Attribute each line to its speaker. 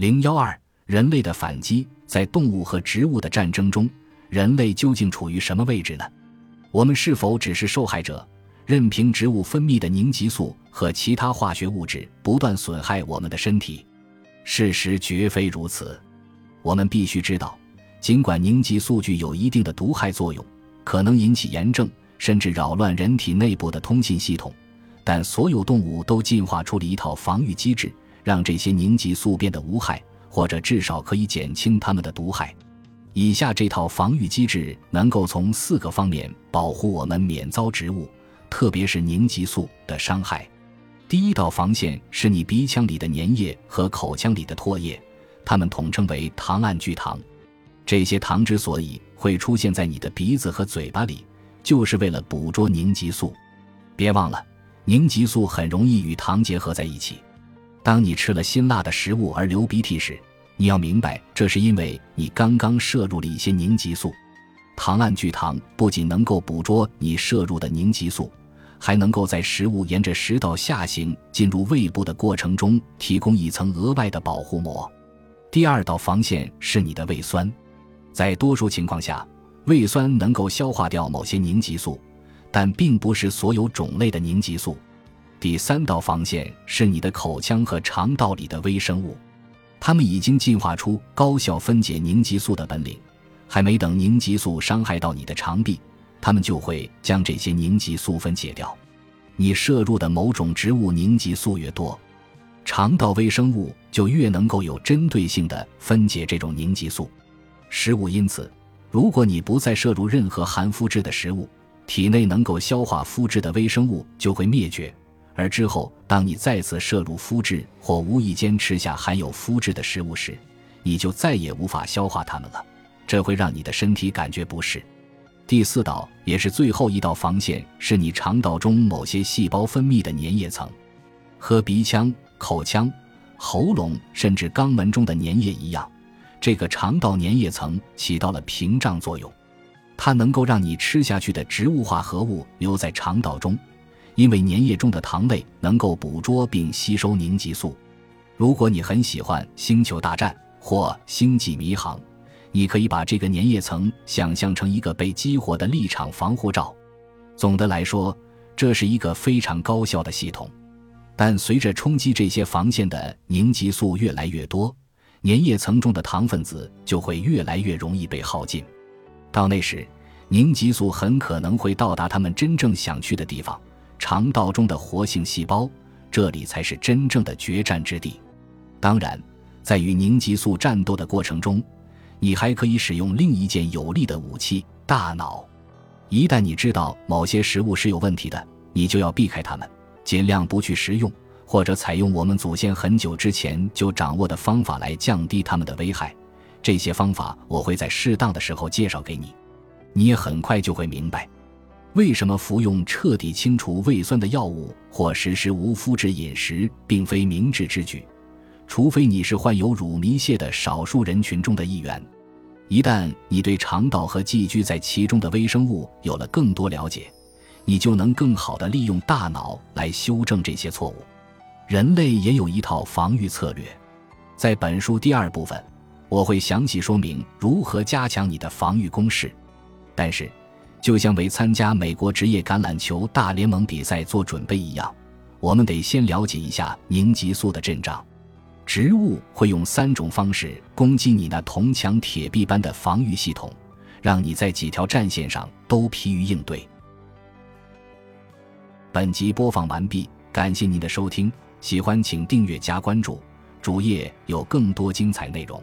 Speaker 1: 零幺二，人类的反击，在动物和植物的战争中，人类究竟处于什么位置呢？我们是否只是受害者，任凭植物分泌的凝集素和其他化学物质不断损害我们的身体？事实绝非如此。我们必须知道，尽管凝集素具有一定的毒害作用，可能引起炎症，甚至扰乱人体内部的通信系统，但所有动物都进化出了一套防御机制。让这些凝集素变得无害，或者至少可以减轻它们的毒害。以下这套防御机制能够从四个方面保护我们免遭植物，特别是凝集素的伤害。第一道防线是你鼻腔里的粘液和口腔里的唾液，它们统称为糖胺聚糖。这些糖之所以会出现在你的鼻子和嘴巴里，就是为了捕捉凝集素。别忘了，凝集素很容易与糖结合在一起。当你吃了辛辣的食物而流鼻涕时，你要明白，这是因为你刚刚摄入了一些凝集素。糖胺聚糖不仅能够捕捉你摄入的凝集素，还能够在食物沿着食道下行进入胃部的过程中提供一层额外的保护膜。第二道防线是你的胃酸，在多数情况下，胃酸能够消化掉某些凝集素，但并不是所有种类的凝集素。第三道防线是你的口腔和肠道里的微生物，它们已经进化出高效分解凝集素的本领，还没等凝集素伤害到你的肠壁，它们就会将这些凝集素分解掉。你摄入的某种植物凝集素越多，肠道微生物就越能够有针对性的分解这种凝集素。食物因此，如果你不再摄入任何含麸质的食物，体内能够消化麸质的微生物就会灭绝。而之后，当你再次摄入麸质或无意间吃下含有麸质的食物时，你就再也无法消化它们了，这会让你的身体感觉不适。第四道也是最后一道防线，是你肠道中某些细胞分泌的粘液层，和鼻腔、口腔、喉咙甚至肛门中的粘液一样，这个肠道粘液层起到了屏障作用，它能够让你吃下去的植物化合物留在肠道中。因为粘液中的糖类能够捕捉并吸收凝集素。如果你很喜欢《星球大战》或《星际迷航》，你可以把这个粘液层想象成一个被激活的立场防护罩。总的来说，这是一个非常高效的系统。但随着冲击这些防线的凝集素越来越多，粘液层中的糖分子就会越来越容易被耗尽。到那时，凝集素很可能会到达他们真正想去的地方。肠道中的活性细胞，这里才是真正的决战之地。当然，在与凝集素战斗的过程中，你还可以使用另一件有力的武器——大脑。一旦你知道某些食物是有问题的，你就要避开它们，尽量不去食用，或者采用我们祖先很久之前就掌握的方法来降低它们的危害。这些方法我会在适当的时候介绍给你，你也很快就会明白。为什么服用彻底清除胃酸的药物或实施无麸质饮食并非明智之举？除非你是患有乳糜泻的少数人群中的一员。一旦你对肠道和寄居在其中的微生物有了更多了解，你就能更好地利用大脑来修正这些错误。人类也有一套防御策略，在本书第二部分，我会详细说明如何加强你的防御攻势。但是。就像为参加美国职业橄榄球大联盟比赛做准备一样，我们得先了解一下凝集素的阵仗。植物会用三种方式攻击你那铜墙铁壁般的防御系统，让你在几条战线上都疲于应对。本集播放完毕，感谢您的收听，喜欢请订阅加关注，主页有更多精彩内容。